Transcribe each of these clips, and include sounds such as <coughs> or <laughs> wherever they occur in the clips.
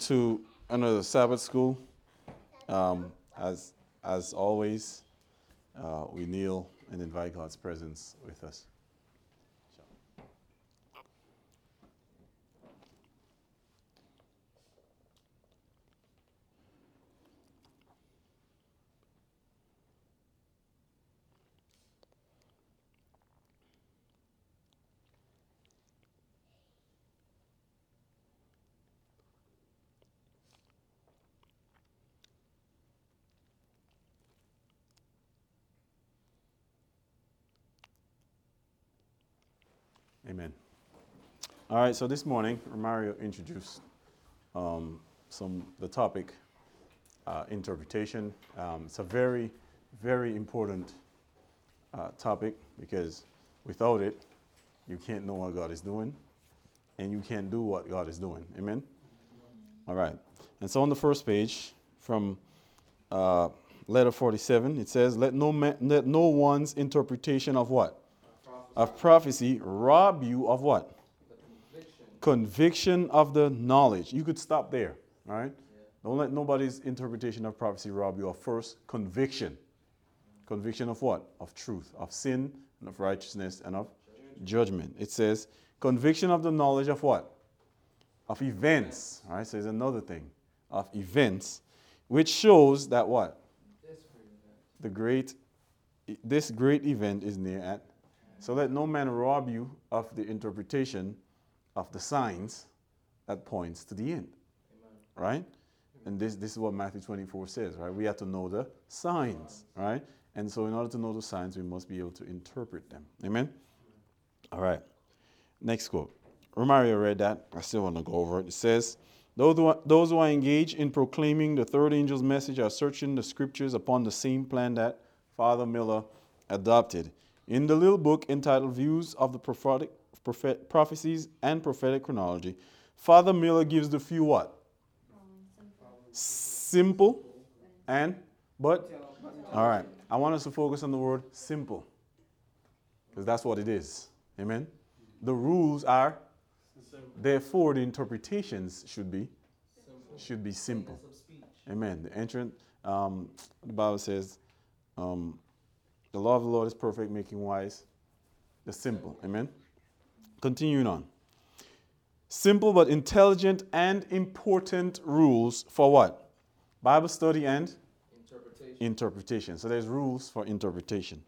To another Sabbath school. Um, as as always, uh, we kneel and invite God's presence with us. Amen. All right, so this morning, Mario introduced um, some the topic uh, interpretation. Um, it's a very, very important uh, topic because without it, you can't know what God is doing, and you can't do what God is doing. Amen. All right, and so on the first page from uh, letter 47, it says, "Let no man, let no one's interpretation of what." Of prophecy rob you of what? Conviction. conviction. of the knowledge. You could stop there, all right? Yeah. Don't let nobody's interpretation of prophecy rob you of first conviction. Conviction of what? Of truth, of sin, and of righteousness, and of judgment. judgment. It says, conviction of the knowledge of what? Of events. All right, so it's another thing. Of events, which shows that what? The great, this great event is near at so let no man rob you of the interpretation of the signs that points to the end. Amen. Right? And this, this is what Matthew 24 says, right? We have to know the signs, right? And so in order to know the signs, we must be able to interpret them. Amen? All right. Next quote. Romario read that. I still want to go over it. It says, those who, are, those who are engaged in proclaiming the third angel's message are searching the scriptures upon the same plan that Father Miller adopted. In the little book entitled Views of the Prophetic, Prophet, Prophecies and Prophetic Chronology, Father Miller gives the few what? Simple and, but, all right. I want us to focus on the word simple because that's what it is. Amen. The rules are, therefore, the interpretations should be, should be simple. Amen. The entrance, um, the Bible says, um, the law of the Lord is perfect, making wise the simple. Amen. Continuing on. Simple but intelligent and important rules for what? Bible study and interpretation. interpretation. So there's rules for interpretation.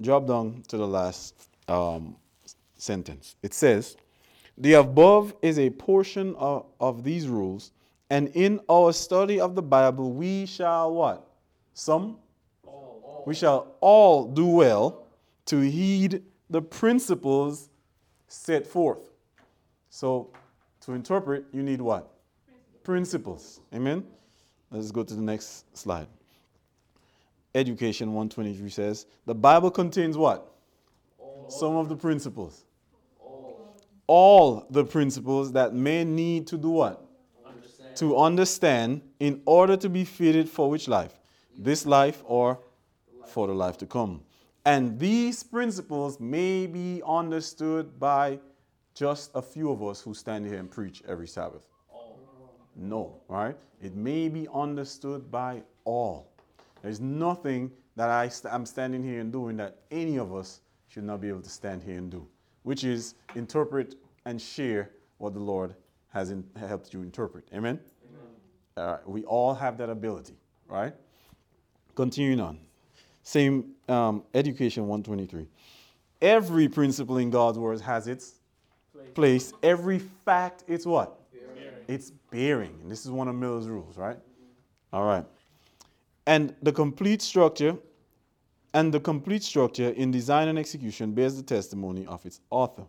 Drop down to the last um, sentence. It says, The above is a portion of, of these rules, and in our study of the Bible, we shall what? Some we shall all do well to heed the principles set forth. So, to interpret, you need what? Principles. Amen? Let's go to the next slide. Education 123 says the Bible contains what? All. Some of the principles. All. All the principles that men need to do what? Understand. To understand in order to be fitted for which life? This life or for the life to come. And these principles may be understood by just a few of us who stand here and preach every Sabbath. No, right? It may be understood by all. There's nothing that I st- I'm standing here and doing that any of us should not be able to stand here and do, which is interpret and share what the Lord has in- helped you interpret. Amen? Amen. we all have that ability, right? Continuing on. Same um, Education 123. Every principle in God's words has its place. Every fact, it's what? Bearing. It's bearing. And this is one of Miller's rules, right? All right. And the complete structure, and the complete structure in design and execution bears the testimony of its author.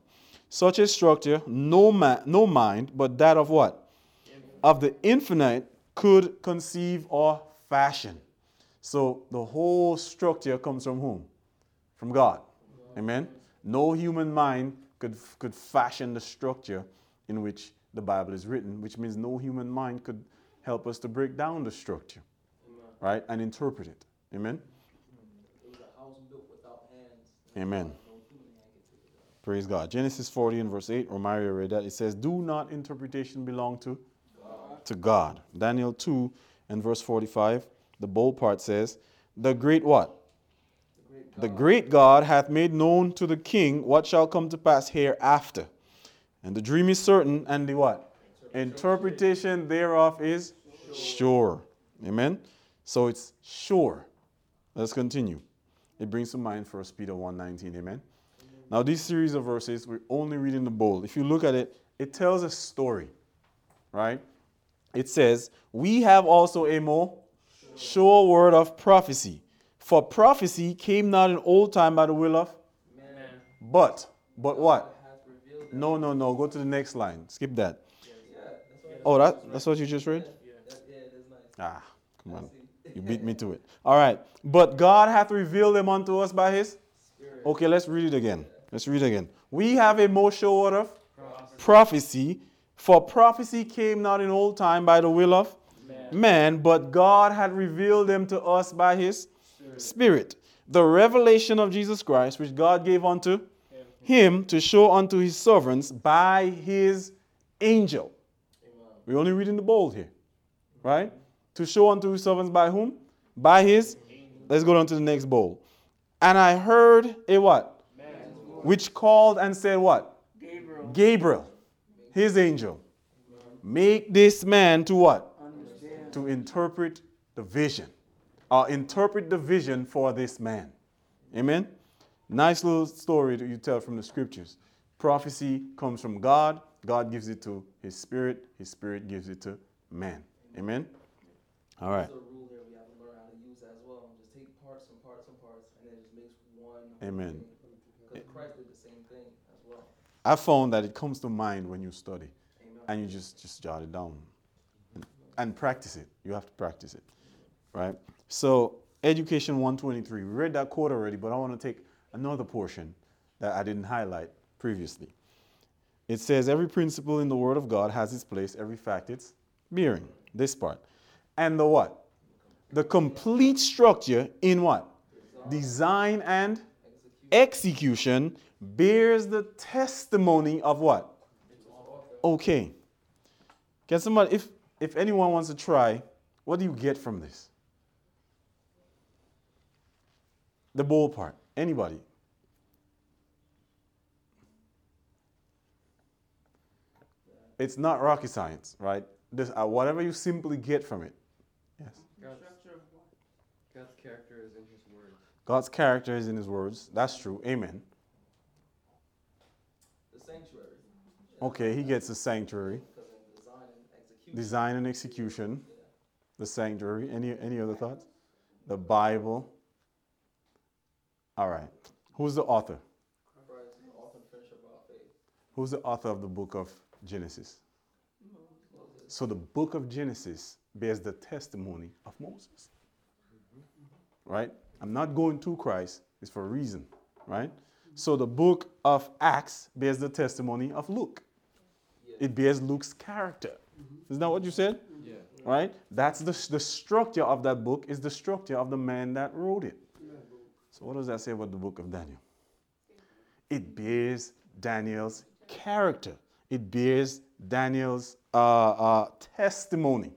Such a structure, no, ma- no mind, but that of what? Infinite. Of the infinite could conceive or fashion. So the whole structure comes from whom? From God. Amen. No human mind could, could fashion the structure in which the Bible is written, which means no human mind could help us to break down the structure, right, and interpret it. Amen. It Amen. Praise God. Genesis 40 and verse 8, Romario read that. It says, Do not interpretation belong to God? To God. Daniel 2 and verse 45, the bold part says, The great what? The great, the great God hath made known to the king what shall come to pass hereafter. And the dream is certain, and the what? Interpretation thereof is sure. Amen. So it's sure. Let's continue. It brings to mind 1 Peter 1.19. Amen. Now, this series of verses, we're only reading the bold. If you look at it, it tells a story, right? It says, We have also a more sure word of prophecy. For prophecy came not in old time by the will of man. But, but what? No, no, no. Go to the next line. Skip that. Oh, that, that's what you just read? Ah, come on. You beat me to it. All right. But God hath revealed them unto us by his. Okay, let's read it again. Let's read it again. We have a more sure word of prophecy. For prophecy came not in old time by the will of man, man but God had revealed them to us by his Spirit. Spirit. The revelation of Jesus Christ, which God gave unto him, him to show unto his servants by his angel. Amen. We're only reading the bold here, right? To show unto his servants by whom? By his. Let's go on to the next bold. And I heard a what? Which called and said what? Gabriel. Gabriel, his angel. Make this man to what? To interpret the vision. or interpret the vision for this man. Amen? Nice little story that you tell from the scriptures. Prophecy comes from God. God gives it to his spirit. His spirit gives it to man. Amen? All right. Amen. Because Christ did the same thing as well. I found that it comes to mind when you study, Amen. and you just just jot it down and, practice it. You have to practice it, right? So, Education 123. We read that quote already, but I want to take another portion that I didn't highlight previously. It says, Every principle in the Word of God has its place, every fact it's bearing. This part. And the what? The complete structure in what? Design and execution bears the testimony of what? Okay. Can somebody, if, if anyone wants to try, what do you get from this? The bold part. Anybody? It's not rocket science, right? This, uh, whatever you simply get from it. Yes. God's, God's character is in His words. God's character is in His words. That's true. Amen. The sanctuary. Okay, he gets the sanctuary. Design and, execution. The sanctuary. Any any other thoughts? The Bible. All right. Who's the author? Who's the author of the book of Genesis? So the book of Genesis bears the testimony of Moses. Right? I'm not going to Christ, it's for a reason. Right? So the book of Acts bears the testimony of Luke. It bears Luke's character. Isn't that what you said? Yeah. Right? That's the, the structure of that book, is the structure of the man that wrote it. So what does that say about the book of Daniel? It bears Daniel's character. It bears Daniel's uh, uh, testimony.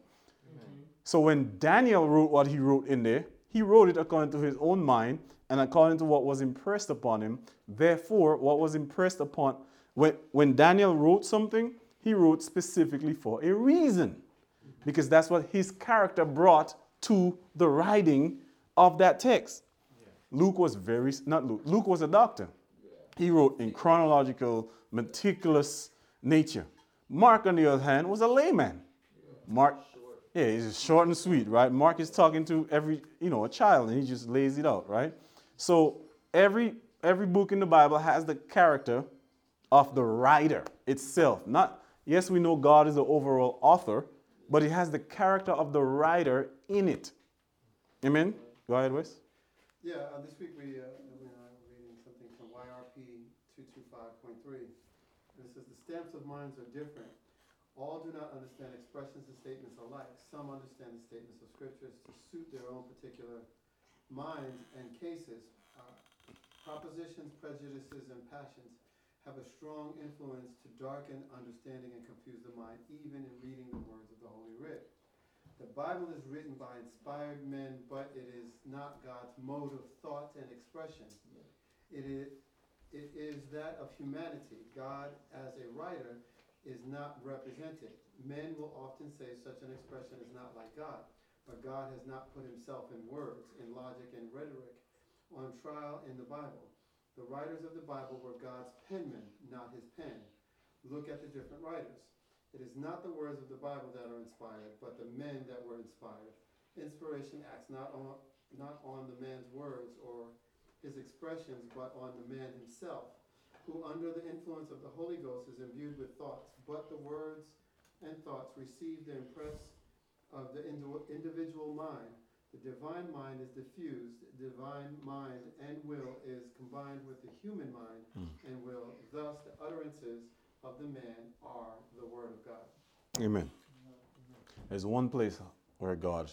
So when Daniel wrote what he wrote in there, he wrote it according to his own mind and according to what was impressed upon him. Therefore, what was impressed upon, when, when Daniel wrote something, he wrote specifically for a reason. Because that's what his character brought to the writing of that text. Luke was very, not Luke, Luke was a doctor. He wrote in chronological, meticulous nature. Mark, on the other hand, was a layman. Mark, yeah, he's short and sweet, right? Mark is talking to every, you know, a child, and he just lays it out, right? So every every book in the Bible has the character of the writer itself. Not yes, we know God is the overall author, but it has the character of the writer in it. Amen. Go ahead, Wes. Yeah, uh, this week we uh, we are reading something from YRP two two five point three. and It says the stamps of minds are different. All do not understand expressions and statements alike. Some understand the statements of scriptures to suit their own particular minds and cases. Uh, propositions, prejudices, and passions have a strong influence to darken understanding and confuse the mind, even in reading the words of the Holy Writ. The Bible is written by inspired men, but it is not God's mode of thought and expression. It is, it is that of humanity. God, as a writer, is not represented. Men will often say such an expression is not like God, but God has not put himself in words, in logic, and rhetoric on trial in the Bible. The writers of the Bible were God's penmen, not his pen. Look at the different writers. It is not the words of the Bible that are inspired, but the men that were inspired. Inspiration acts not on, not on the man's words or his expressions, but on the man himself, who under the influence of the Holy Ghost is imbued with thoughts. But the words and thoughts receive the impress of the individual mind the divine mind is diffused, divine mind and will is combined with the human mind mm. and will. Thus, the utterances of the man are the word of God. Amen. There's one place where God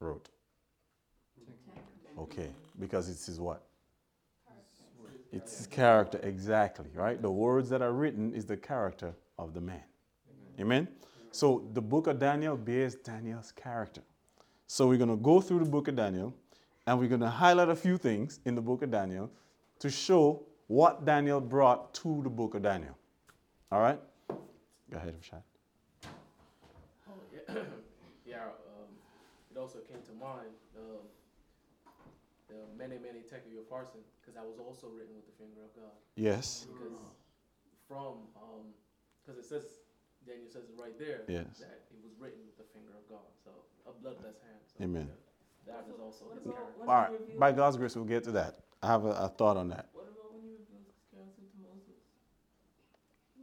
wrote. Okay, because it's his what? It's his character, exactly, right? The words that are written is the character of the man. Amen? So the book of Daniel bears Daniel's character. So we're going to go through the book of Daniel and we're going to highlight a few things in the book of Daniel to show what Daniel brought to the book of Daniel. All right? Go ahead, Rashad. Oh, yeah. <coughs> yeah um, it also came to mind um, the mene, mene tekel upharsin, because that was also written with the finger of God. Yes. Because from, because um, it says, Daniel says it right there, yes. that it was written with the finger of God. So a bloodless hand. So Amen. That is also his character. All right. By God's grace, we'll get to that. I have a, a thought on that. What about when he revealed his character to Moses?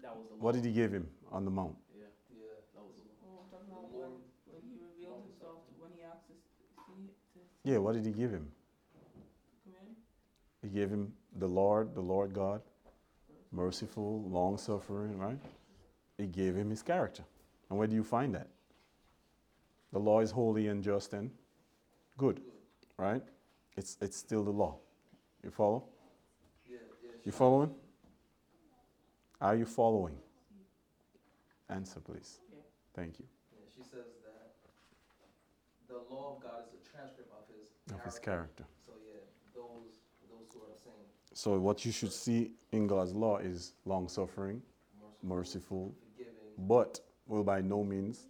That was the What did he give him on the mount? Yeah, yeah, that was the Oh, I'm talking about when, when he revealed himself, to, when he asked us to see to Yeah, what did he give him? come. He gave him the Lord, the Lord God, merciful, long suffering, right? He gave him his character. And where do you find that? The law is holy and just and good, right? It's, it's still the law. You follow? Yeah, yeah. You following? Are you following? Answer, please. Yeah. Thank you. Yeah, she says that the law of God is a transcript of his of character. his character. So yeah, those those two are the same. So what you should see in God's law is long suffering, merciful, merciful but will by no means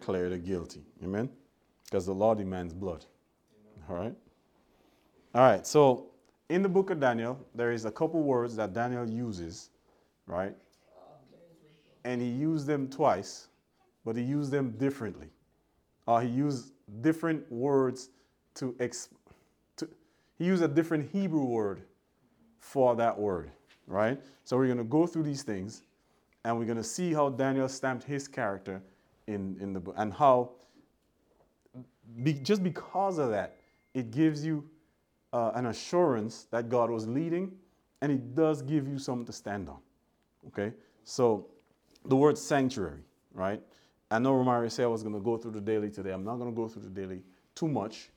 clear the guilty. Amen? Because the law demands blood. All right? All right, so in the book of Daniel, there is a couple words that Daniel uses, right? And he used them twice, but he used them differently. Uh, he used different words to, exp- to, he used a different Hebrew word for that word, right? So we're going to go through these things and we're going to see how Daniel stamped his character in, in the book and how be, just because of that, it gives you uh, an assurance that God was leading and it does give you something to stand on. Okay? So the word sanctuary, right? I know Romario said I was going to go through the daily today. I'm not going to go through the daily too much,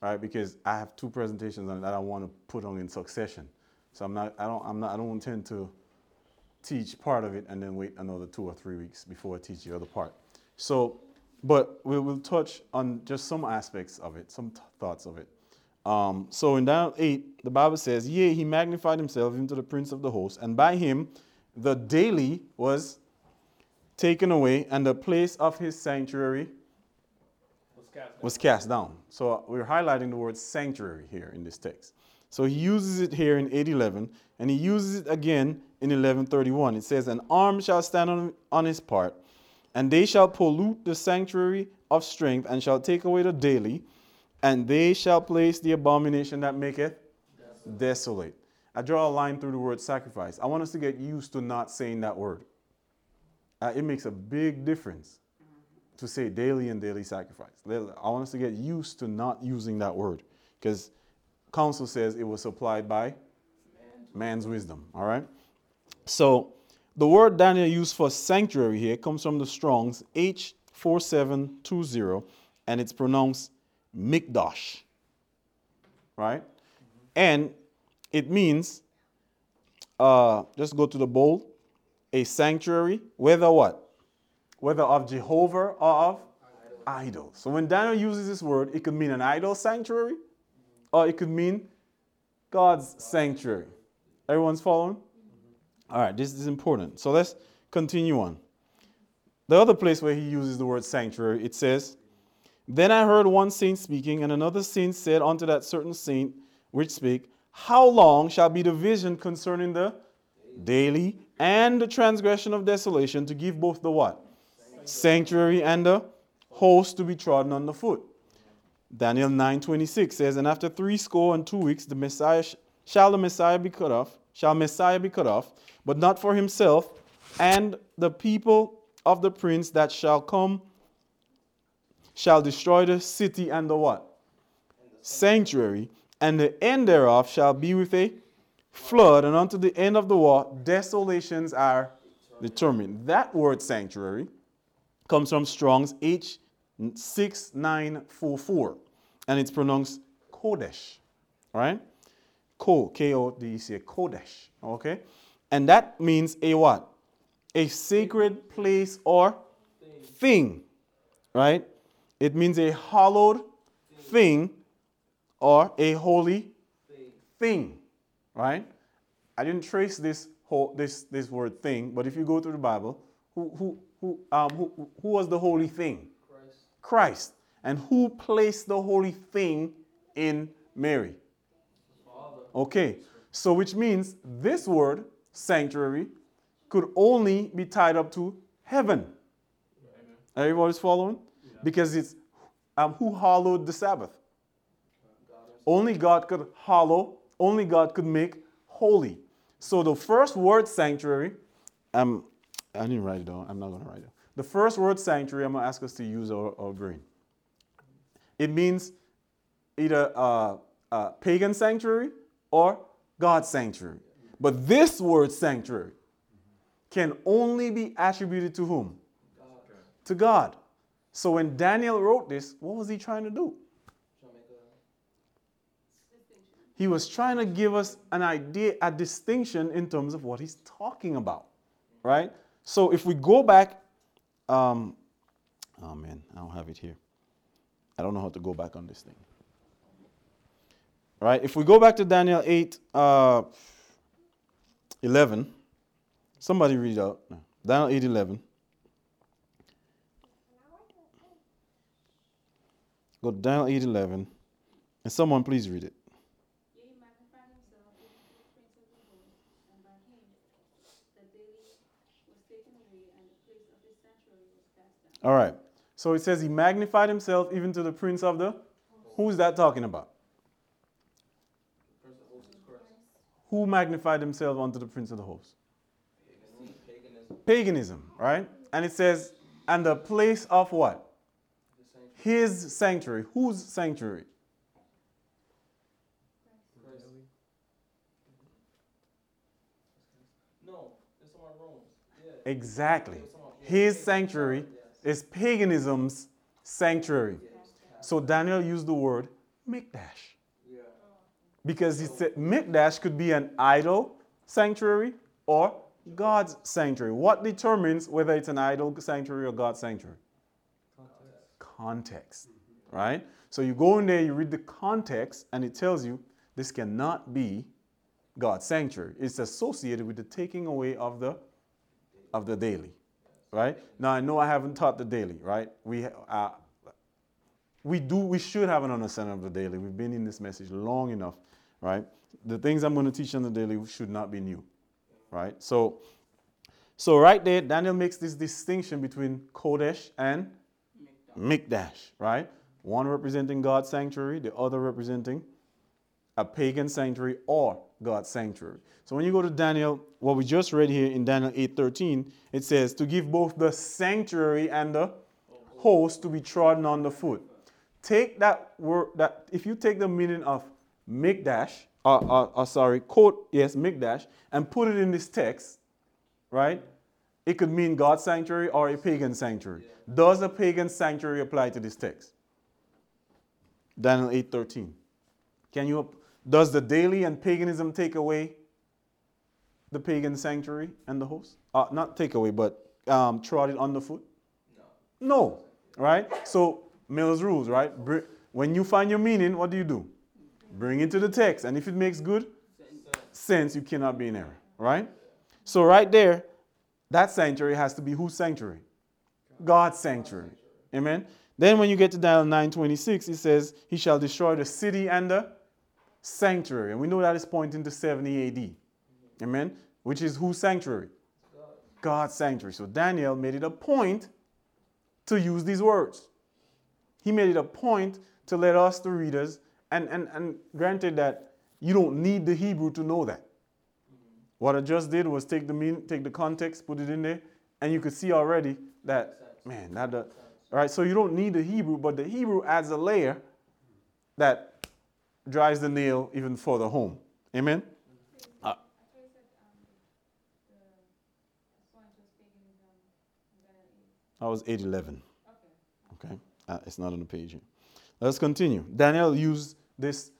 right? Because I have two presentations on that I want to put on in succession. So I'm not, I don't, I'm not, I don't intend to teach part of it and then wait another two or three weeks before I teach the other part. So, but we will touch on just some aspects of it, some t- thoughts of it. Um, so in Daniel 8, the Bible says, Yea, he magnified himself into the prince of the host, and by him the daily was taken away, and the place of his sanctuary was cast, was cast down. So we're highlighting the word sanctuary here in this text. So he uses it here in 811, and he uses it again in 1131. It says, An arm shall stand on, on his part, and they shall pollute the sanctuary of strength, and shall take away the daily, and they shall place the abomination that maketh desolate. desolate. I draw a line through the word sacrifice. I want us to get used to not saying that word. Uh, it makes a big difference to say daily and daily sacrifice. I want us to get used to not using that word because council says it was supplied by man's wisdom. All right? So the word Daniel used for sanctuary here comes from the Strong's H4720, and it's pronounced mikdash. Right? And it means uh, just go to the bold, a sanctuary, whether what? Whether of Jehovah or of idol. So when Daniel uses this word, it could mean an idol sanctuary, or it could mean God's sanctuary. Everyone's following? Mm-hmm. All right, this is important. So let's continue on. The other place where he uses the word sanctuary, it says, Then I heard one saint speaking, and another saint said unto that certain saint which spake, How long shall be the vision concerning the daily and the transgression of desolation to give both the what? Sanctuary and the host to be trodden under foot. Daniel 9:26 says, And after three score and two weeks, the Messiah sh- shall the Messiah be cut off, shall Messiah be cut off, but not for himself, and the people of the prince that shall come shall destroy the city and the what? Sanctuary, and the end thereof shall be with a flood, and unto the end of the war, desolations are determined. That word sanctuary comes from Strong's H6944, and it's pronounced Kodesh, right? Ko, K O D E C, Kodesh, okay? And that means a what? A sacred place or thing, right? It means a hallowed thing or a holy thing, right? I didn't trace this whole this this word thing, but if you go to the Bible, who who who um who, who was the holy thing? Christ. Christ. And who placed the holy thing in Mary? Okay, so which means this word, sanctuary, could only be tied up to heaven. Everybody's following? Because it's um, who hallowed the Sabbath? Only God could hallow, only God could make holy. So the first word sanctuary, um, I didn't write it down. I'm not going to write it. The first word sanctuary, I'm going to ask us to use our, our brain. It means either uh, uh, pagan sanctuary or God's sanctuary. But this word sanctuary can only be attributed to whom? To God. So when Daniel wrote this, what was he trying to do? He was trying to give us an idea, a distinction in terms of what he's talking about, right? So if we go back, um, oh man, I don't have it here. I don't know how to go back on this thing. Right? If we go back to Daniel 8, uh, 11, somebody read out. Daniel 8, 11. Go to Daniel 8, 11. And someone please read it. All right. So it says he magnified himself even to the prince of the. Who's that talking about? person who is Christ. Who magnified himself unto the prince of the host? Paganism. Paganism, right? And it says, and the place of what? Sanctuary. His sanctuary. Whose sanctuary? No, it's on. Yeah. Exactly. His sanctuary is paganism's sanctuary. So Daniel used the word mikdash. Because he said mikdash could be an idol sanctuary or God's sanctuary. What determines whether it's an idol sanctuary or God's sanctuary? Context, Context. right? So you go in there, you read the context, and it tells you this cannot be God's sanctuary. It's associated with the taking away of the of the daily, right? Now I know I haven't taught the daily, right? We uh, we do we should have an understanding of the daily. We've been in this message long enough, right? The things I'm going to teach on the daily should not be new, right? So, so right there, Daniel makes this distinction between Kodesh and Mikdash, right? One representing God's sanctuary, the other representing a pagan sanctuary or God's sanctuary. So when you go to Daniel, what we just read here in Daniel 8:13, it says to give both the sanctuary and the host to be trodden on the foot. Take that word that if you take the meaning of Mikdash, uh, uh, uh, sorry, quote, yes, Mikdash, and put it in this text, right? It could mean God's sanctuary or a pagan sanctuary. Does a pagan sanctuary apply to this text? Daniel 8:13. Can you does the daily and paganism take away the pagan sanctuary and the host? Uh, not take away, but um, trod it underfoot? No. No, right? So Mills rules, right? When you find your meaning, what do you do? Bring it to the text, and if it makes good sense, you cannot be in error, right? So right there, that sanctuary has to be whose sanctuary? God's sanctuary. Amen. Then when you get to Daniel 9:26, it says, "He shall destroy the city and the sanctuary," and we know that is pointing to 70 A.D. Amen. Which is whose sanctuary? God's sanctuary. So Daniel made it a point to use these words. He made it a point to let us, the readers, and, and, and granted that you don't need the Hebrew to know that. What I just did was take the mean, take the context, put it in there, and you could see already that, man, that, the, all right, so you don't need the Hebrew, but the Hebrew adds a layer that drives the nail even further home. Amen? Uh, I thought you said, um, the, the point was taken, um, Daniel eight. that was 811. Okay. Okay, uh, it's not on the page here. Let's continue. Daniel used this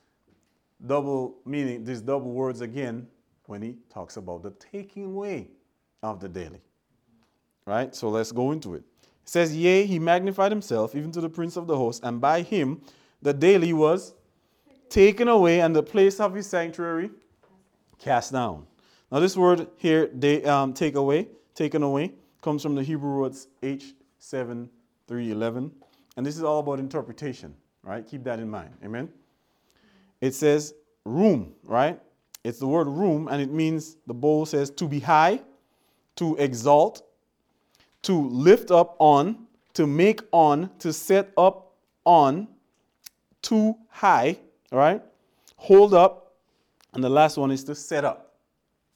double meaning, these double words again when he talks about the taking away of the daily. Right? So let's go into it. It says, Yea, he magnified himself even to the prince of the host, and by him the daily was taken away, and the place of his sanctuary cast down. Now, this word here, they, um, take away, taken away, comes from the Hebrew words H7311. And this is all about interpretation, right? Keep that in mind. Amen. It says room, right? It's the word room, and it means the bowl says to be high, to exalt, to lift up on, to make on, to set up on, too high, right? Hold up, and the last one is to set up,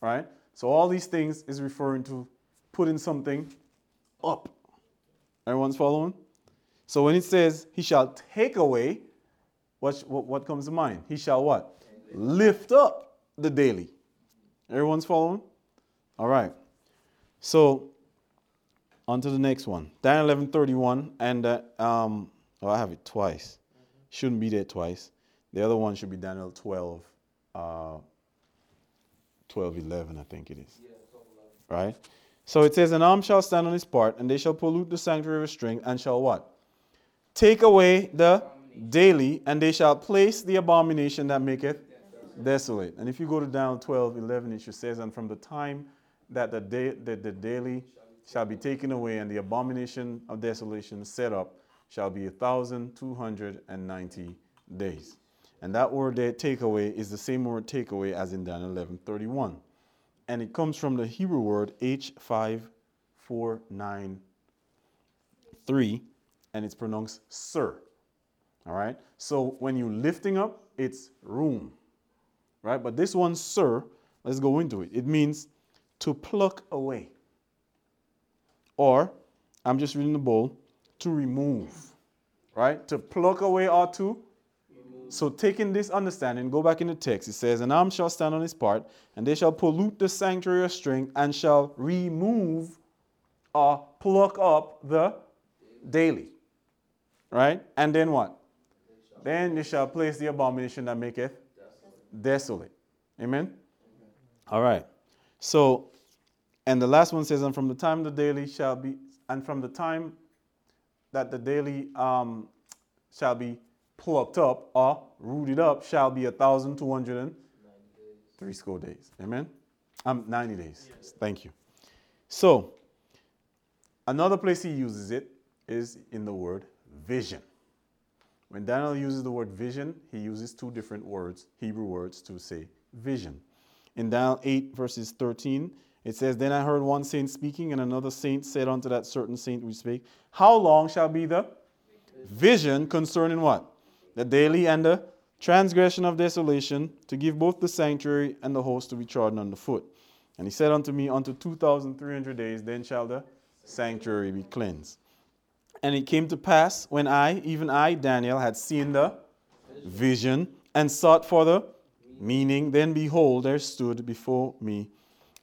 right? So all these things is referring to putting something up. Everyone's following? So when it says he shall take away, what, what, what comes to mind? He shall what? Lift up the daily. Everyone's following? All right. So on to the next one. Daniel 11 31. And uh, um, oh, I have it twice. Shouldn't be there twice. The other one should be Daniel 12, uh, 12 11, I think it is. Right? So it says, An arm shall stand on his part, and they shall pollute the sanctuary of strength, and shall what? Take away the daily, and they shall place the abomination that maketh desolate. And if you go to down 12, 11, it says, And from the time that the, day, that the daily shall be taken away, and the abomination of desolation set up, shall be a thousand two hundred and ninety days. And that word there, take away, is the same word take away as in Daniel 11 31. And it comes from the Hebrew word H5493, and it's pronounced sir. All right? So when you're lifting up, it's room. Right? But this one, sir, let's go into it. It means to pluck away. Or, I'm just reading the bowl, to remove. Right? To pluck away or to so, taking this understanding, go back in the text. It says, An arm shall stand on his part, and they shall pollute the sanctuary of strength, and shall remove or pluck up the daily. Right? And then what? Then they shall place the abomination that maketh desolate. Amen? All right. So, and the last one says, And from the time the daily shall be, and from the time that the daily um, shall be plucked up or rooted up shall be a thousand two hundred and three score days. Amen. Um, 90 days. Thank you. So, another place he uses it is in the word vision. When Daniel uses the word vision, he uses two different words, Hebrew words, to say vision. In Daniel 8, verses 13, it says, Then I heard one saint speaking, and another saint said unto that certain saint which spake, How long shall be the vision concerning what? the daily and the transgression of desolation, to give both the sanctuary and the host to be trodden under foot. And he said unto me, Unto 2,300 days, then shall the sanctuary be cleansed. And it came to pass when I, even I, Daniel, had seen the vision and sought for the meaning, then behold, there stood before me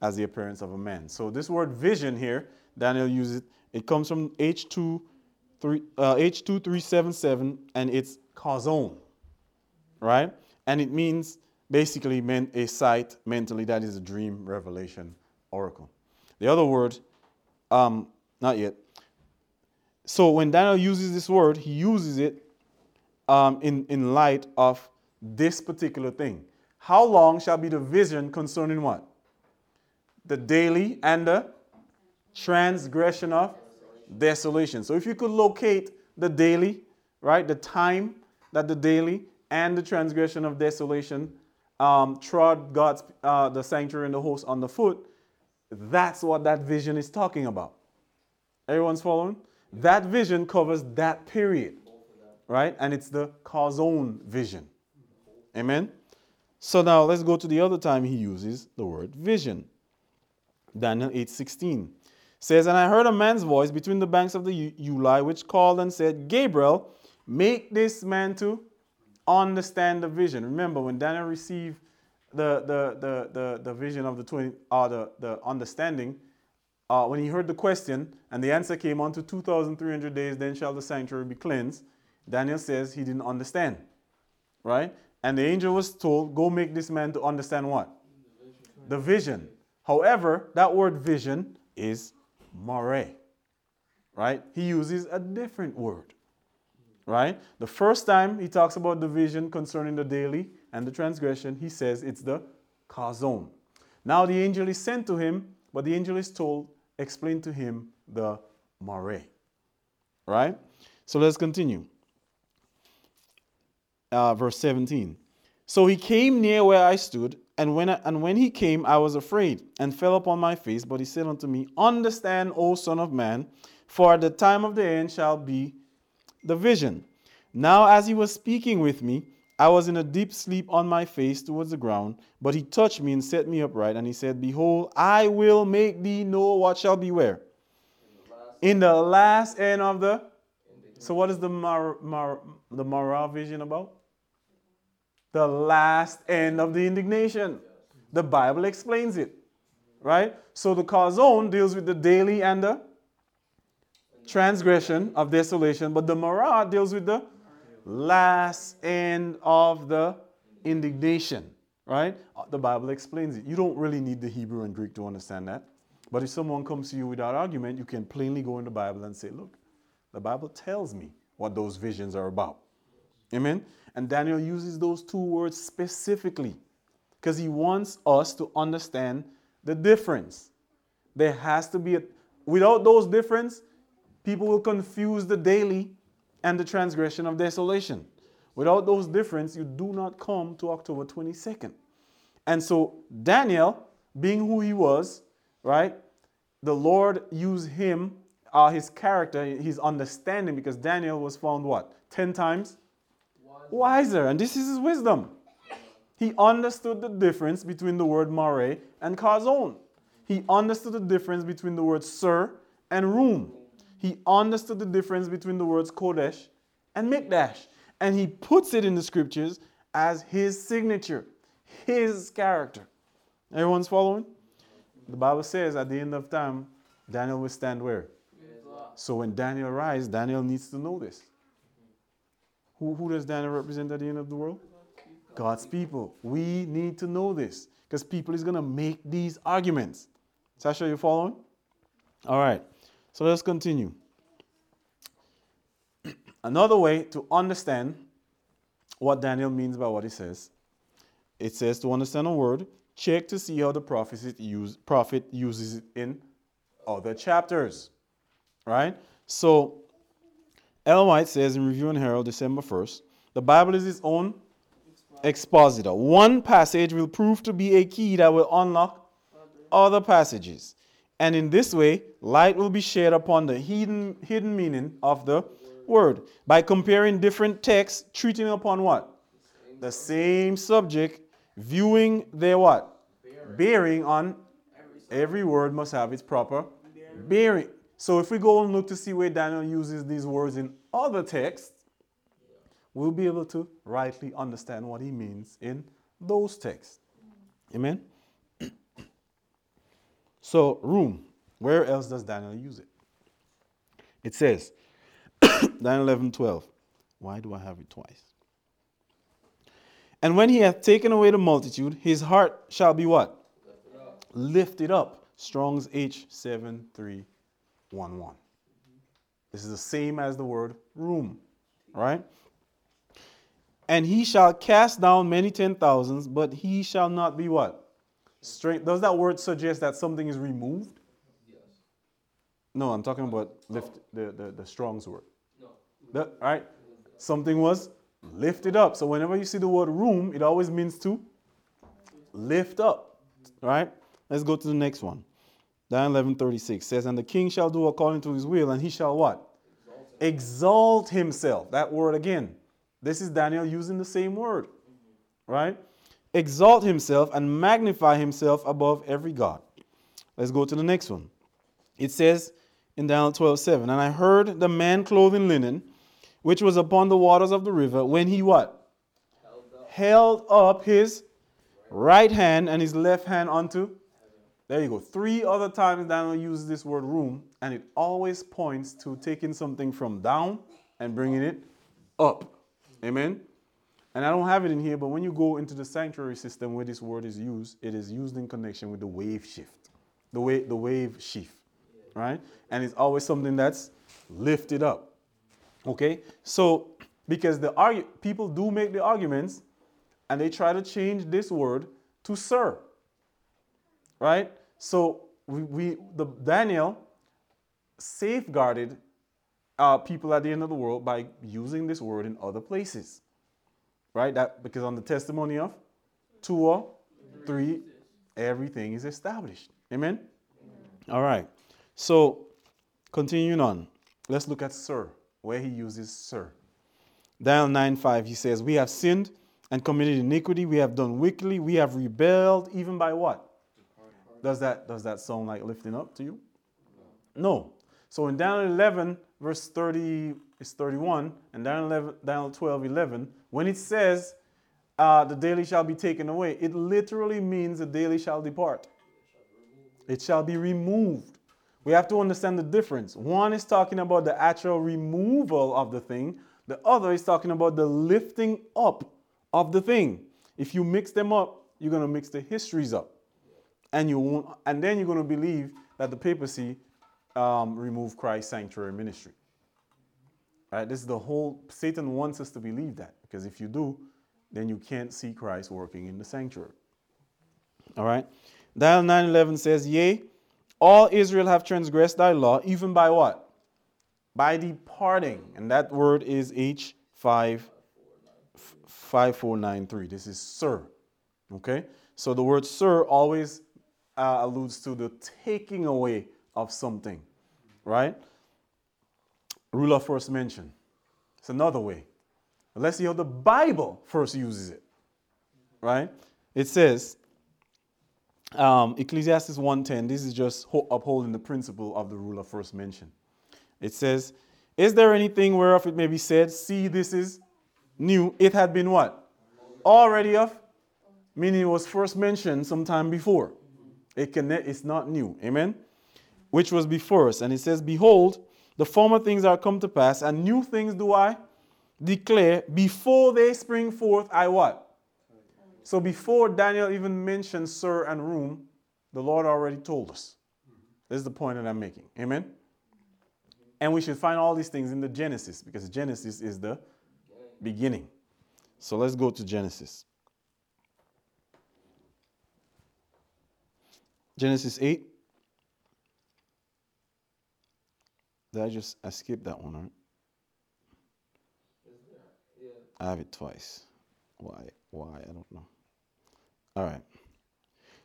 as the appearance of a man. So this word vision here, Daniel uses, it it comes from H2, three, uh, H2377, and it's kazon, right? And it means basically meant a sight mentally that is a dream, revelation, oracle. The other word, um, not yet. So when Daniel uses this word, he uses it um, in, in light of this particular thing. How long shall be the vision concerning what? The daily and the transgression of desolation. So if you could locate the daily, right, the time that the daily and the transgression of desolation um, trod God's uh, the sanctuary and the host on the foot, that's what that vision is talking about. Everyone's following? That vision covers that period, right? And it's the Chazon vision. Amen. So now let's go to the other time he uses the word vision. Daniel 8:16 says, And I heard a man's voice between the banks of the Ulai, which called and said, Gabriel, make this man to understand the vision. Remember, when Daniel received the, the, the, the, the vision of the 20, or the, the understanding, uh, when he heard the question and the answer came on to 2,300 days, then shall the sanctuary be cleansed, Daniel says he didn't understand. Right? And the angel was told, Go make this man to understand what? The vision. However, that word vision is mare. Right? He uses a different word. Right? The first time he talks about the vision concerning the daily and the transgression, he says it's the kazon. Now the angel is sent to him, but the angel is told, explain to him the mare. Right? So let's continue. Uh, verse 17. So he came near where I stood, and when, I, and when he came, I was afraid and fell upon my face. But he said unto me, Understand, O Son of Man, for at the time of the end shall be the vision. Now, as he was speaking with me, I was in a deep sleep on my face towards the ground. But he touched me and set me upright, and he said, Behold, I will make thee know what shall be where. In the last end of the. So, what is the Mar, Mar, the Mara vision about? the last end of the indignation. The Bible explains it, right? So the chazon deals with the daily and the transgression of desolation, but the marah deals with the last end of the indignation, right? Uh, the Bible explains it. You don't really need the Hebrew and Greek to understand that. But if someone comes to you with that argument, you can plainly go in the Bible and say, look, the Bible tells me what those visions are about. Amen? And Daniel uses those two words specifically because he wants us to understand the difference. There has to be a, without those difference, people will confuse the daily and the transgression of desolation. Without those difference, you do not come to October 22nd. And so Daniel, being who he was, right? The Lord used him, uh, his character, his understanding, because Daniel was found what? 10 times wiser. And this is his wisdom. He understood the difference between the word mare and chazon. He understood the difference between the words sir and room. He understood the difference between the words kodesh and mikdash. And he puts it in the scriptures as his signature, his character. Everyone's following? The Bible says at the end of time, Daniel will stand where? So when Daniel rises, Daniel needs to know this. Who, who does Daniel represent at the end of the world? God's people. We need to know this because people is going to make these arguments. Sasha, you following? All right. So let's continue. Another way to understand what Daniel means by what he says, it says to understand a word, check to see how the prophet, use, prophet uses it in other chapters. Right? So Ellen White says in Review and Herald, December 1st, the Bible is its own expositor. One passage will prove to be a key that will unlock other passages. And in this way, light will be shed upon the hidden, hidden meaning of the word by comparing different texts, treating upon what? The same subject, viewing their what? Bearing on every word must have its proper bearing. So if we go and look to see where Daniel uses these words in other texts, we'll be able to rightly understand what he means in those texts. Amen? So, room. Where else does Daniel use it? It says, <coughs> Daniel 11 12. Why do I have it twice? And when he hath taken away the multitude, his heart shall be what? Lifted up. Strong's H7311. This is the same as the word room, right? And he shall cast down many ten thousands, but he shall not be what? Strength. Does that word suggest that something is removed? Yes. No, I'm talking about lift the, the, the Strong's word. No. The, right? Something was lifted up. So whenever you see the word room, it always means to lift up. Right? Let's go to the next one. Daniel 11:36 says, And the king shall do according to his will, and he shall what? Exalt himself. That word again. This is Daniel using the same word. Right? Exalt himself and magnify himself above every God. Let's go to the next one. It says in Daniel 12:7, And I heard the man clothed in linen, which was upon the waters of the river, when he what? Held up. Held up his right hand and his left hand unto. There you go. Three other times Daniel uses this word room, and it always points to taking something from down and bringing it up. Amen. And I don't have it in here, but when you go into the sanctuary system where this word is used, it is used in connection with the wave sheaf, the way the wave sheaf, right? And it's always something that's lifted up. Okay, so because the argu- people do make the arguments, and they try to change this word to sir, right? So we, we the Daniel safeguarded uh, people at the end of the world by using this word in other places, right? That because on the testimony of two or three, everything is established. Amen. All right. So continuing on, let's look at sir, where he uses sir. Daniel 9 5, he says, We have sinned and committed iniquity, we have done wickedly, we have rebelled, even by what? Does that, does that sound like lifting up to you? No. So in Daniel 11, verse 30 is 31, and Daniel, 11, Daniel 12, 11, when it says, uh, the daily shall be taken away, it literally means the daily shall depart. It shall be removed. We have to understand the difference. One is talking about the actual removal of the thing, the other is talking about the lifting up of the thing. If you mix them up, you're going to mix the histories up. And you won't, and then you're going to believe that the papacy um, removed Christ's sanctuary ministry. Right? This is the whole Satan wants us to believe that because if you do, then you can't see Christ working in the sanctuary. All right. Daniel 9:11 says, "Yea, all Israel have transgressed thy law, even by what? By departing." And that word is H5 5493. This is sir. Okay? So the word sir always uh, alludes to the taking away of something, right? Ruler first mention. It's another way. Let's see how the Bible first uses it, right? It says, um, Ecclesiastes 1.10, this is just upholding the principle of the ruler first mention. It says, Is there anything whereof it may be said, See, this is new? It had been what? Already of? Meaning it was first mentioned sometime before. It can, it's not new. Amen? Which was before us. And it says, Behold, the former things are come to pass, and new things do I declare. Before they spring forth, I what? So before Daniel even mentioned sir and room, the Lord already told us. This is the point that I'm making. Amen? And we should find all these things in the Genesis because Genesis is the beginning. So let's go to Genesis. Genesis 8. Did I just I skipped that one, right? Yeah. I have it twice. Why? Why? I don't know. All right.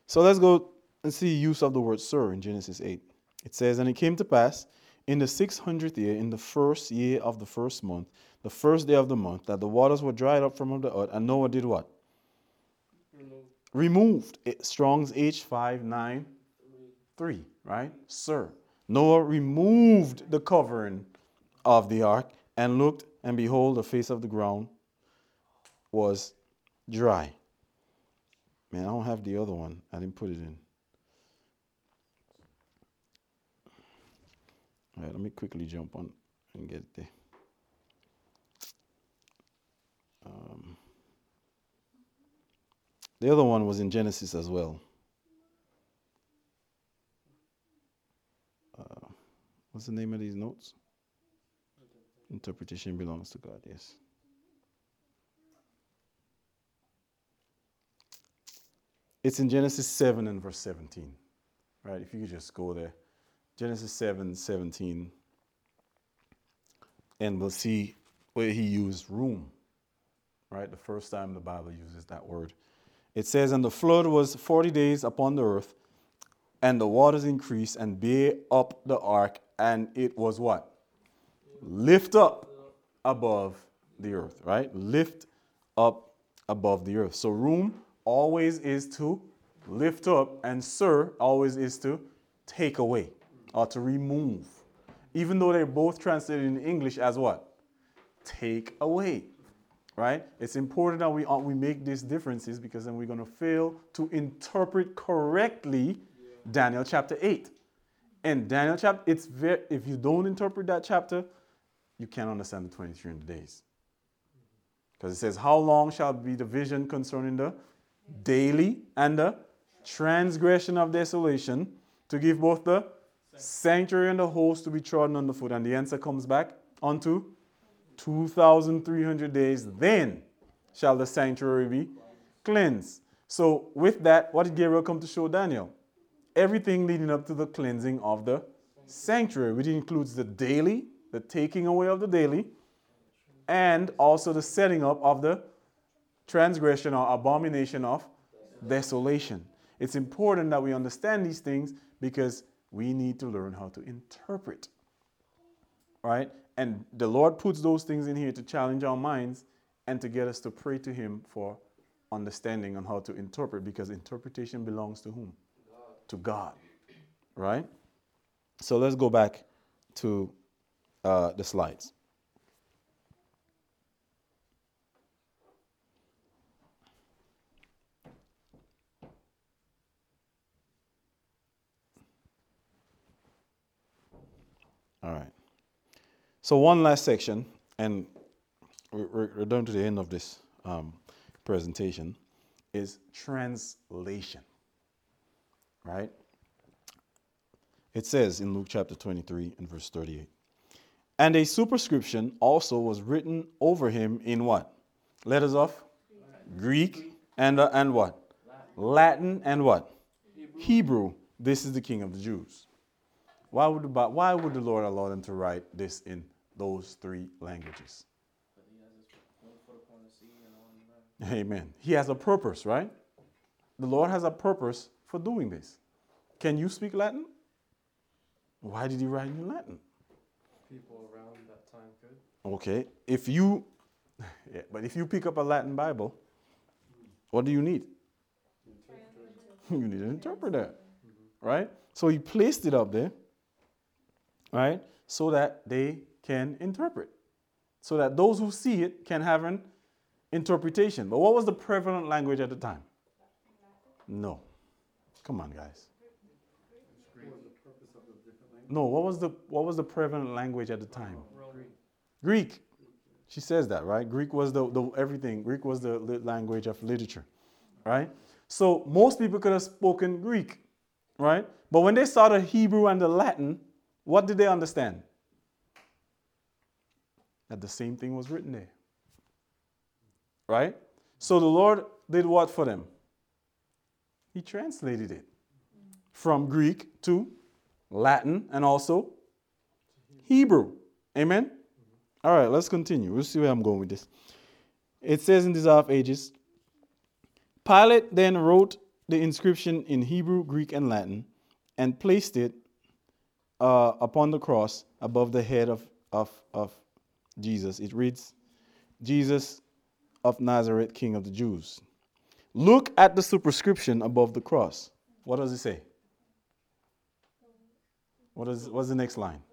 So let's go and see use of the word sir in Genesis 8. It says, And it came to pass in the six hundredth year, in the first year of the first month, the first day of the month, that the waters were dried up from under the earth, and Noah did what? Removed. Removed. It, Strong's H593, right? Sir. Noah removed the covering of the ark and looked, and behold, the face of the ground was dry. Man, I don't have the other one. I didn't put it in. All right, let me quickly jump on and get there. Um, the other one was in Genesis as well. What's the name of these notes? Interpretation belongs to God, yes. It's in Genesis 7 and verse 17. Right? If you could just go there. Genesis 7 17. And we'll see where he used room. Right? The first time the Bible uses that word. It says, And the flood was 40 days upon the earth, and the waters increased and bear up the ark, and it was what? Lift up above the earth, right? Lift up above the earth. So room always is to lift up, and sir always is to take away or to remove. Even though they're both translated in English as what? Take away. Right? It's important that we, uh, we make these differences because then we're going to fail to interpret correctly Daniel chapter 8. And Daniel chapter, it's very, if you don't interpret that chapter, you can't understand the 23 days. Because it says, How long shall be the vision concerning the daily and the transgression of desolation to give both the sanctuary and the host to be trodden underfoot? And the answer comes back unto 2,300 days. Then shall the sanctuary be cleansed. So, with that, what did Gabriel come to show Daniel? Everything leading up to the cleansing of the sanctuary, which includes the daily, the taking away of the daily, and also the setting up of the transgression or abomination of desolation. It's important that we understand these things because we need to learn how to interpret. Right? And the Lord puts those things in here to challenge our minds and to get us to pray to Him for understanding on how to interpret because interpretation belongs to whom? To God. Right? So let's go back to uh, the slides. All right. So, one last section, and we're, we're down to the end of this um, presentation, is translation. Right? It says in Luke chapter 23 and verse 38 And a superscription also was written over him in what? Letters of Greek and, uh, and what? Latin and what? Hebrew. This is the king of the Jews. Why would, why would the Lord allow them to write this in those three languages? Amen. He has a purpose, right? The Lord has a purpose for doing this. Can you speak Latin? Why did he write in Latin? People around that time could. Okay. If you, <laughs> yeah, but if you pick up a Latin Bible, what do you need? <laughs> you need an interpreter, mm-hmm. right? So he placed it up there, right, so that they can interpret, so that those who see it can have an interpretation. But what was the prevalent language at the time? No. Come on, guys. No, what was the what was the prevalent language at the time? Greek. She says that, right? Greek was the, the everything. Greek was the language of literature, right? So most people could have spoken Greek, right? But when they saw the Hebrew and the Latin, what did they understand? That the same thing was written there. Right? So the Lord did what for them? He translated it from Greek to Latin and also Hebrew. Amen? All right, let's continue. We'll see where I'm going with this. It says in Desire of Ages Pilate then wrote the inscription in Hebrew, Greek, and Latin and placed it uh, upon the cross above the head of, of, of Jesus. It reads, Jesus of Nazareth, King of the Jews. Look at the superscription above the cross. What does it say? What is what's the next line?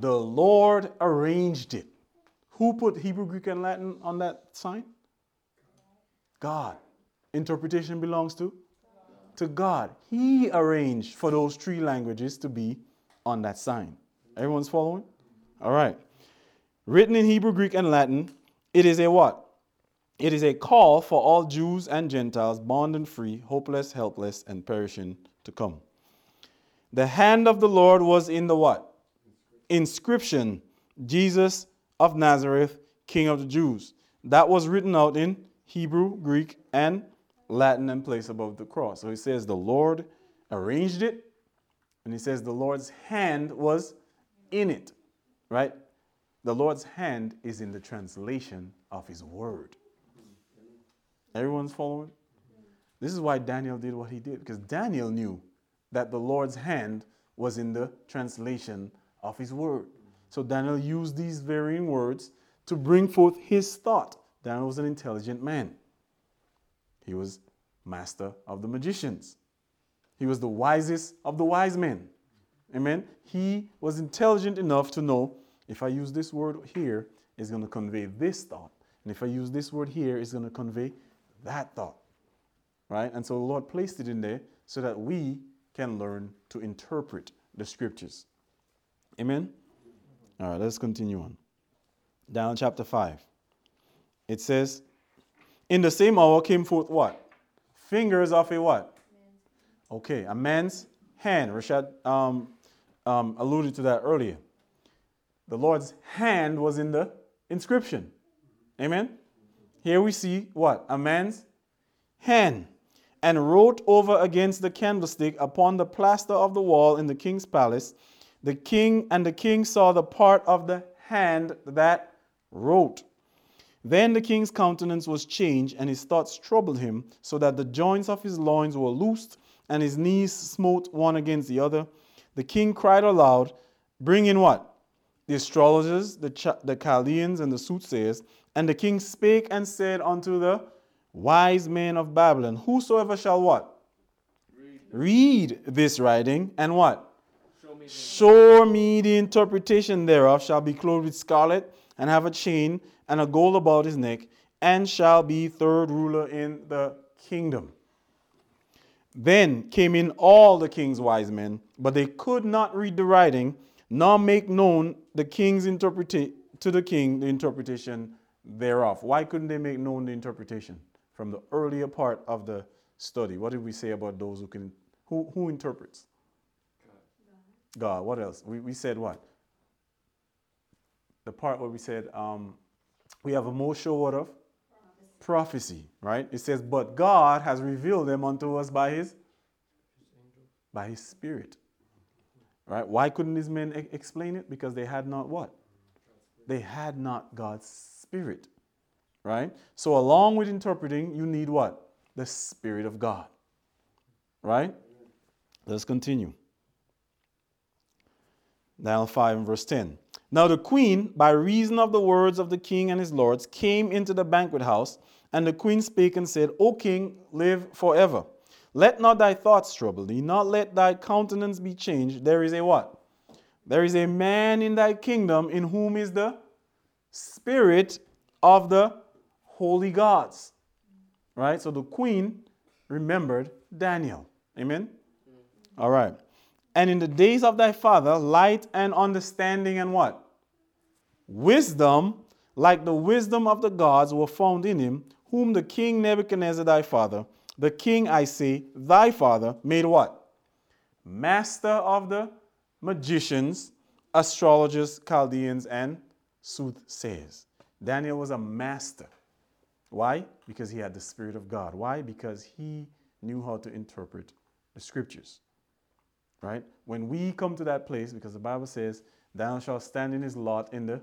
The Lord arranged it. Who put Hebrew, Greek, and Latin on that sign? God. Interpretation belongs to? To God. He arranged for those three languages to be on that sign. Everyone's following? All right. Written in Hebrew, Greek, and Latin, it is a what? It is a call for all Jews and Gentiles, bond and free, hopeless, helpless, and perishing to come. The hand of the Lord was in the what? Inscription Jesus of Nazareth, King of the Jews. That was written out in Hebrew, Greek, and Latin and placed above the cross. So he says the Lord arranged it, and he says the Lord's hand was in it, right? The Lord's hand is in the translation of his word. Everyone's following? This is why Daniel did what he did, because Daniel knew that the Lord's hand was in the translation of his word. So Daniel used these varying words to bring forth his thought. Daniel was an intelligent man. He was master of the magicians. He was the wisest of the wise men. Amen. He was intelligent enough to know if I use this word here, it's going to convey this thought. And if I use this word here, it's going to convey that thought. Right? And so the Lord placed it in there so that we can learn to interpret the scriptures. Amen? All right, let's continue on. Down chapter 5. It says, In the same hour came forth what? Fingers of a what? Okay, a man's hand. Rashad um, um, alluded to that earlier. The Lord's hand was in the inscription. Amen? Here we see what? A man's hand. And wrote over against the candlestick upon the plaster of the wall in the king's palace. The king and the king saw the part of the hand that wrote. Then the king's countenance was changed, and his thoughts troubled him, so that the joints of his loins were loosed, and his knees smote one against the other. The king cried aloud, Bring in what? The astrologers, the, Ch- the Chaldeans, and the soothsayers. And the king spake and said unto the wise men of Babylon, Whosoever shall what? Read this writing, and what? Show me Show me the interpretation thereof, shall be clothed with scarlet, and have a chain and a gold about his neck, and shall be third ruler in the kingdom. Then came in all the king's wise men, but they could not read the writing, nor make known the king's interpreta- to the king the interpretation thereof. Why couldn't they make known the interpretation from the earlier part of the study? What did we say about those who can who, who interprets? God. What else? We, we said what? The part where we said um, we have a more sure word of prophecy, right? It says, but God has revealed them unto us by his by his spirit. Right? Why couldn't these men e- explain it? Because they had not what? They had not God's spirit. Right? So along with interpreting, you need what? The spirit of God. Right? Let's continue. Daniel 5 and verse 10. Now the queen, by reason of the words of the king and his lords, came into the banquet house, and the queen spake and said, O king, live forever. Let not thy thoughts trouble thee, not let thy countenance be changed. There is a what? There is a man in thy kingdom in whom is the spirit of the holy gods. Right? So the queen remembered Daniel. Amen? All right. And in the days of thy father, light and understanding and what? Wisdom, like the wisdom of the gods, were found in him, whom the king Nebuchadnezzar thy father, the king, I say, thy father, made what? Master of the magicians, astrologers, Chaldeans, and soothsayers. Daniel was a master. Why? Because he had the Spirit of God. Why? Because he knew how to interpret the scriptures. Right? When we come to that place, because the Bible says, Daniel shall stand in his lot in the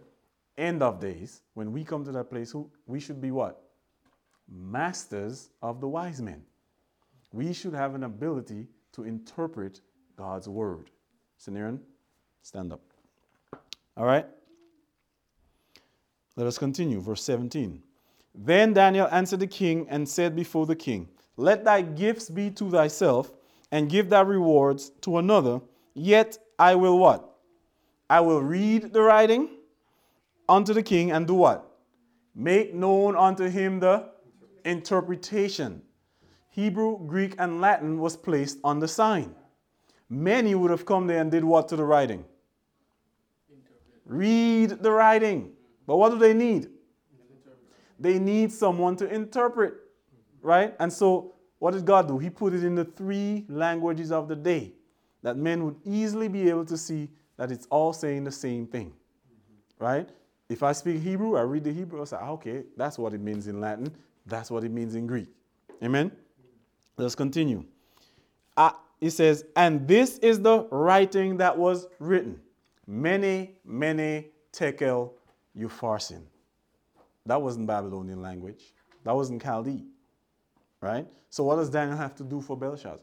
end of days. When we come to that place, who, we should be what? Masters of the wise men. We should have an ability to interpret God's word. Siniran, stand up. All right? Let us continue. Verse 17. Then Daniel answered the king and said before the king, Let thy gifts be to thyself, and give thy rewards to another. Yet I will what? I will read the writing unto the king and do what? Make known unto him the interpretation. Hebrew, Greek, and Latin was placed on the sign. Many would have come there and did what to the writing? Read the writing. But what do they need? They need someone to interpret, right? And so, what did God do? He put it in the three languages of the day that men would easily be able to see that it's all saying the same thing, right? If I speak Hebrew, I read the Hebrew, I say, ah, okay, that's what it means in Latin, that's what it means in Greek. Amen? Let's continue. Uh, it says, and this is the writing that was written. Mene, mene tekel upharsin. That wasn't Babylonian language. That wasn't Chaldee. Right? So what does Daniel have to do for Belshazzar?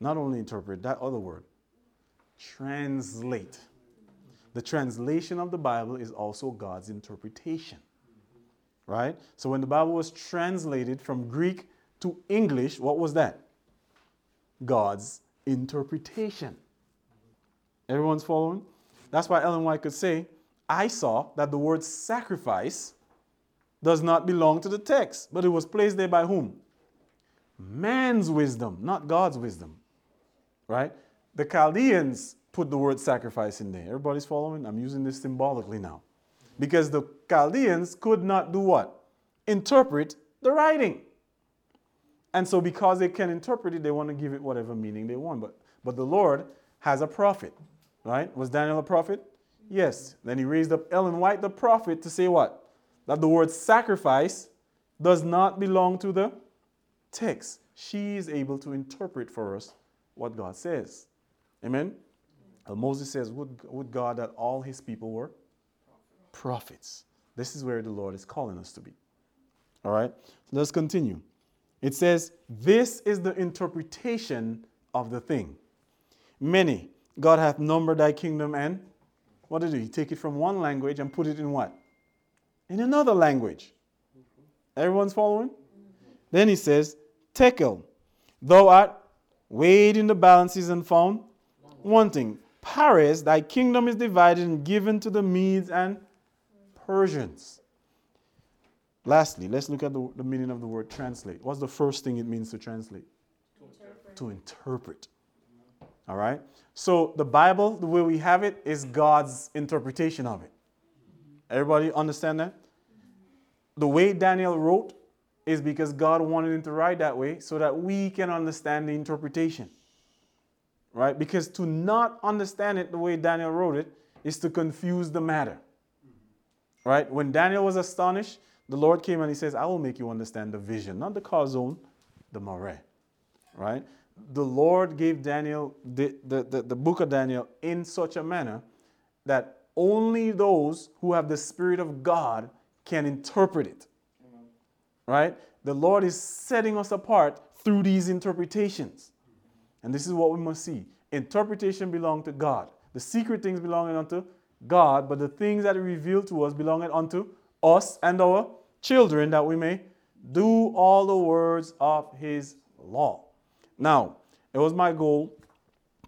Not only interpret that other word, translate. The translation of the Bible is also God's interpretation. Right? So when the Bible was translated from Greek to English, what was that? God's interpretation. Everyone's following? That's why Ellen White could say, I saw that the word sacrifice does not belong to the text, but it was placed there by whom? Man's wisdom, not God's wisdom. Right? The Chaldeans put the word sacrifice in there. Everybody's following? I'm using this symbolically now. Because the Chaldeans could not do what? Interpret the writing. And so, because they can interpret it, they want to give it whatever meaning they want. But, but the Lord has a prophet, right? Was Daniel a prophet? Yes. Then he raised up Ellen White, the prophet, to say what? That the word sacrifice does not belong to the text. She is able to interpret for us what God says. Amen? Moses says, would, would God that all his people were prophets. This is where the Lord is calling us to be. All right? Let's continue. It says, This is the interpretation of the thing. Mene, God hath numbered thy kingdom and what did he? do? He Take it from one language and put it in what? In another language. Everyone's following? Then he says, Tekel, thou art weighed in the balances and found wanting. Peres, thy kingdom is divided and given to the Medes and Persians. Lastly, let's look at the, the meaning of the word translate. What's the first thing it means to translate? Interpret. To interpret. All right? So the Bible, the way we have it, is God's interpretation of it. Everybody understand that? The way Daniel wrote is because God wanted him to write that way so that we can understand the interpretation. Right? Because to not understand it the way Daniel wrote it is to confuse the matter. Right? When Daniel was astonished, the Lord came and he says, I will make you understand the vision, not the chazon, the mareh. Right? The Lord gave Daniel the, the, the, the book of Daniel in such a manner that only those who have the Spirit of God can interpret it. Right? The Lord is setting us apart through these interpretations. And this is what we must see. Interpretation belong to God. The secret things belong unto God, but the things that are revealed to us belong unto us and our children that we may do all the words of his law. Now, it was my goal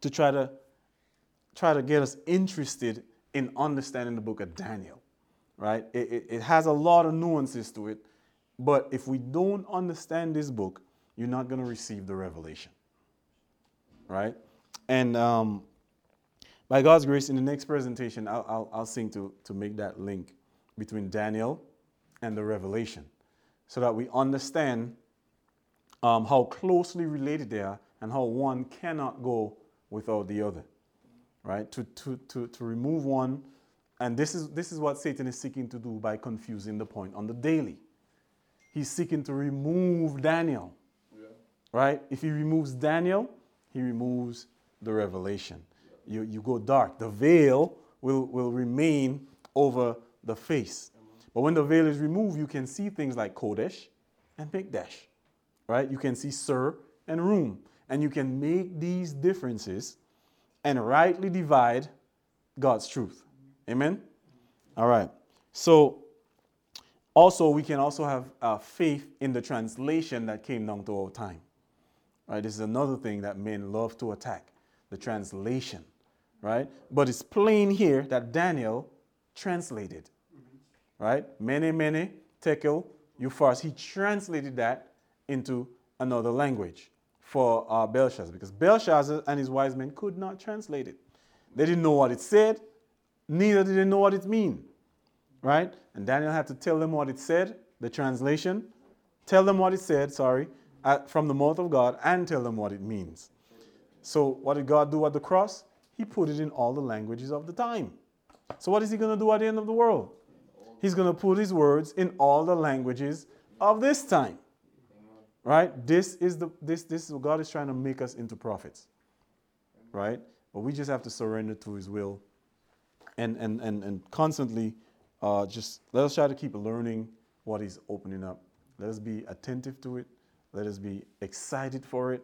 to try to try to get us interested in understanding the book of Daniel. Right? It, it, it has a lot of nuances to it, but if we don't understand this book, you're not going to receive the revelation. Right? And um, by God's grace, in the next presentation, I'll, I'll, I'll sing to, to make that link between Daniel and the revelation so that we understand um, how closely related they are and how one cannot go without the other. Right? To, to, to, to remove one, and this is, this is what Satan is seeking to do by confusing the point on the daily. He's seeking to remove Daniel. Yeah. Right? If he removes Daniel, he removes the revelation. You, you go dark. The veil will, will remain over the face. But when the veil is removed, you can see things like Kodesh and Mikdash. Right? You can see Sir and Room. And you can make these differences and rightly divide God's truth. Amen? All right. So, also, we can also have uh, faith in the translation that came down to our time. Right? This is another thing that men love to attack the translation. Right? But it's plain here that Daniel translated. Right? Mene, mene, tekel, euphars. He translated that into another language for uh, Belshazzar because Belshazzar and his wise men could not translate it. They didn't know what it said, neither did they know what it mean. right? And Daniel had to tell them what it said, the translation, tell them what it said, sorry, from the mouth of God, and tell them what it means. So, what did God do at the cross? He put it in all the languages of the time. So, what is He going to do at the end of the world? He's going to put His words in all the languages of this time. Right? This is the this this is what God is trying to make us into prophets. Right? But we just have to surrender to His will, and and and and constantly, uh, just let us try to keep learning what He's opening up. Let us be attentive to it. Let us be excited for it.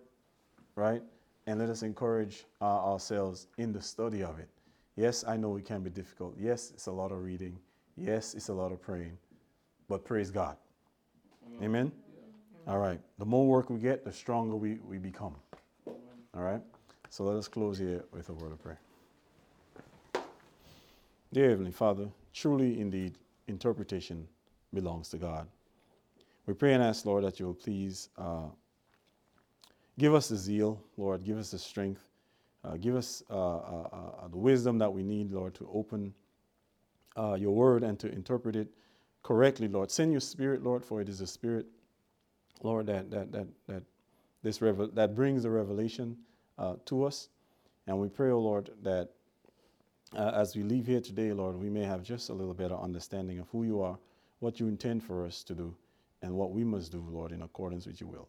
Right? And let us encourage uh, ourselves in the study of it. Yes, I know it can be difficult. Yes, it's a lot of reading. Yes, it's a lot of praying. But praise God. Amen. All right. The more work we get, the stronger we, we become. All right. So let us close here with a word of prayer. Dear Heavenly Father, truly indeed, interpretation belongs to God. We pray and ask, Lord, that you will please uh, give us the zeal, Lord, give us the strength, uh, give us uh, uh, uh the wisdom that we need, Lord, to open uh, your word and to interpret it correctly, Lord. Send your spirit, Lord, for it is a spirit, Lord, that, that, that, that, this revel- that brings the revelation uh, to us. And we pray, O oh Lord, that uh, as we leave here today, Lord, we may have just a little better understanding of who you are, what you intend for us to do, and what we must do, Lord, in accordance with your will.